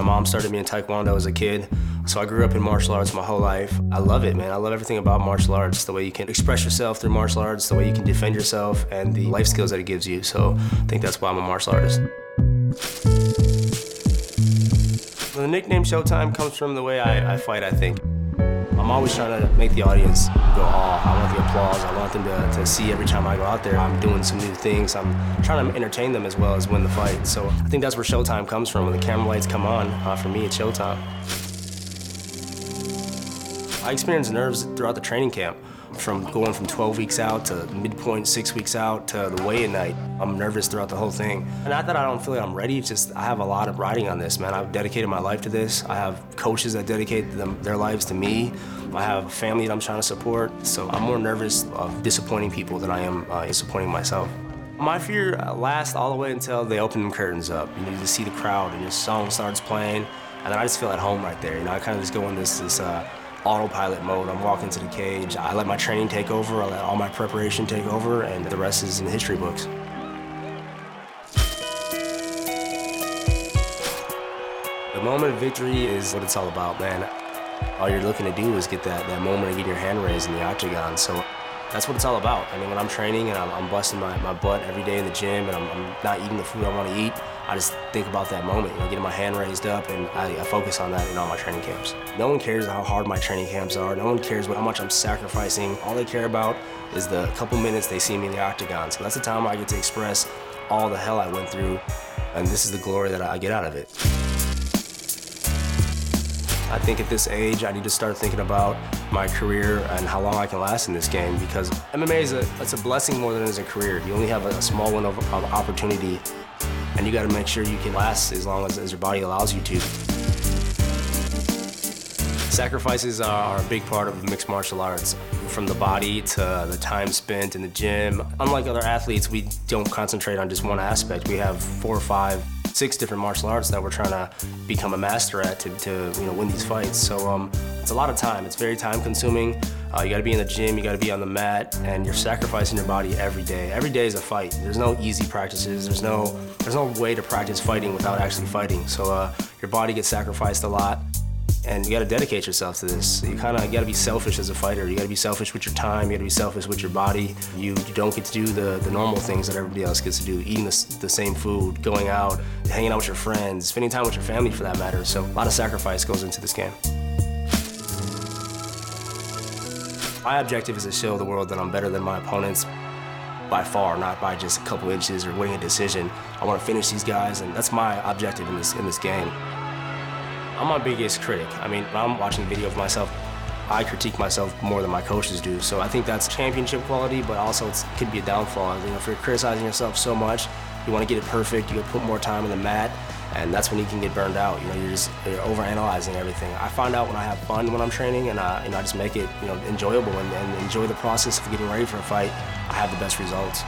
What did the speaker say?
mom started me in Taekwondo as a kid. So I grew up in martial arts my whole life. I love it, man. I love everything about martial arts, the way you can express yourself through martial arts, the way you can defend yourself, and the life skills that it gives you. So I think that's why I'm a martial artist. The nickname Showtime comes from the way I, I fight, I think. I'm always trying to make the audience go, oh, I want the applause. I want them to, to see every time I go out there. I'm doing some new things. I'm trying to entertain them as well as win the fight. So I think that's where Showtime comes from. When the camera lights come on, uh, for me, it's Showtime. I experienced nerves throughout the training camp. From going from 12 weeks out to midpoint six weeks out to the weigh-in night. I'm nervous throughout the whole thing. Not that I don't feel like I'm ready, it's just I have a lot of riding on this, man. I've dedicated my life to this. I have coaches that dedicate them, their lives to me. I have a family that I'm trying to support. So I'm more nervous of disappointing people than I am uh, disappointing myself. My fear lasts all the way until they open the curtains up. You you just see the crowd and your song starts playing, and then I just feel at home right there. You know, I kind of just go in this, this uh, autopilot mode. I'm walking to the cage. I let my training take over. I let all my preparation take over, and the rest is in the history books. The moment of victory is what it's all about, man. All you're looking to do is get that, that moment of getting your hand raised in the octagon. So that's what it's all about. I mean, when I'm training and I'm, I'm busting my, my butt every day in the gym and I'm, I'm not eating the food I want to eat, I just think about that moment, you know, getting my hand raised up, and I, I, focus on that in all my training camps. No one cares how hard my training camps are. No one cares how much I'm sacrificing. All they care about is the couple minutes they see me in the octagon. So that's the time I get to express all the hell I went through, and this is the glory that I get out of it. I think at this age, I need to start thinking about my career and how long I can last in this game because MMA is a, it's a blessing more than it is a career. You only have a, small window of, of opportunity and you got to make sure you can last as long as, as your body allows you to. Sacrifices are a big part of mixed martial arts, from the body to the time spent in the gym. Unlike other athletes, we don't concentrate on just one aspect. We have four or five six different martial arts that we're trying to become a master at to, to you know win these fights. So um, it's a lot of time. It's very time consuming. Uh, you got to be in the gym, you got to be on the mat, and you're sacrificing your body every day. Every day is a fight. There's no easy practices. There's no there's no way to practice fighting without actually fighting. So uh, your body gets sacrificed a lot and you got to dedicate yourself to this. You kind of got to be selfish as a fighter. You got to be selfish with your time. You got to be selfish with your body. You, don't get to do the, the normal things that everybody else gets to do, eating the, the same food, going out, hanging out with your friends, spending time with your family for that matter. So a lot of sacrifice goes into this game. My objective is to show the world that I'm better than my opponents by far, not by just a couple inches or winning a decision. I want to finish these guys, and that's my objective in this, in this game. I'm my biggest critic. I mean, when I'm watching video of myself, I critique myself more than my coaches do. So I think that's championship quality, but also it could be a downfall. You know, if you're criticizing yourself so much, you want to get it perfect, you put more time in the mat, and that's when you can get burned out. You know, you're just you're overanalyzing everything. I find out when I have fun when I'm training, and I, you know, I just make it you know enjoyable and, and enjoy the process of getting ready for a fight. I have the best results.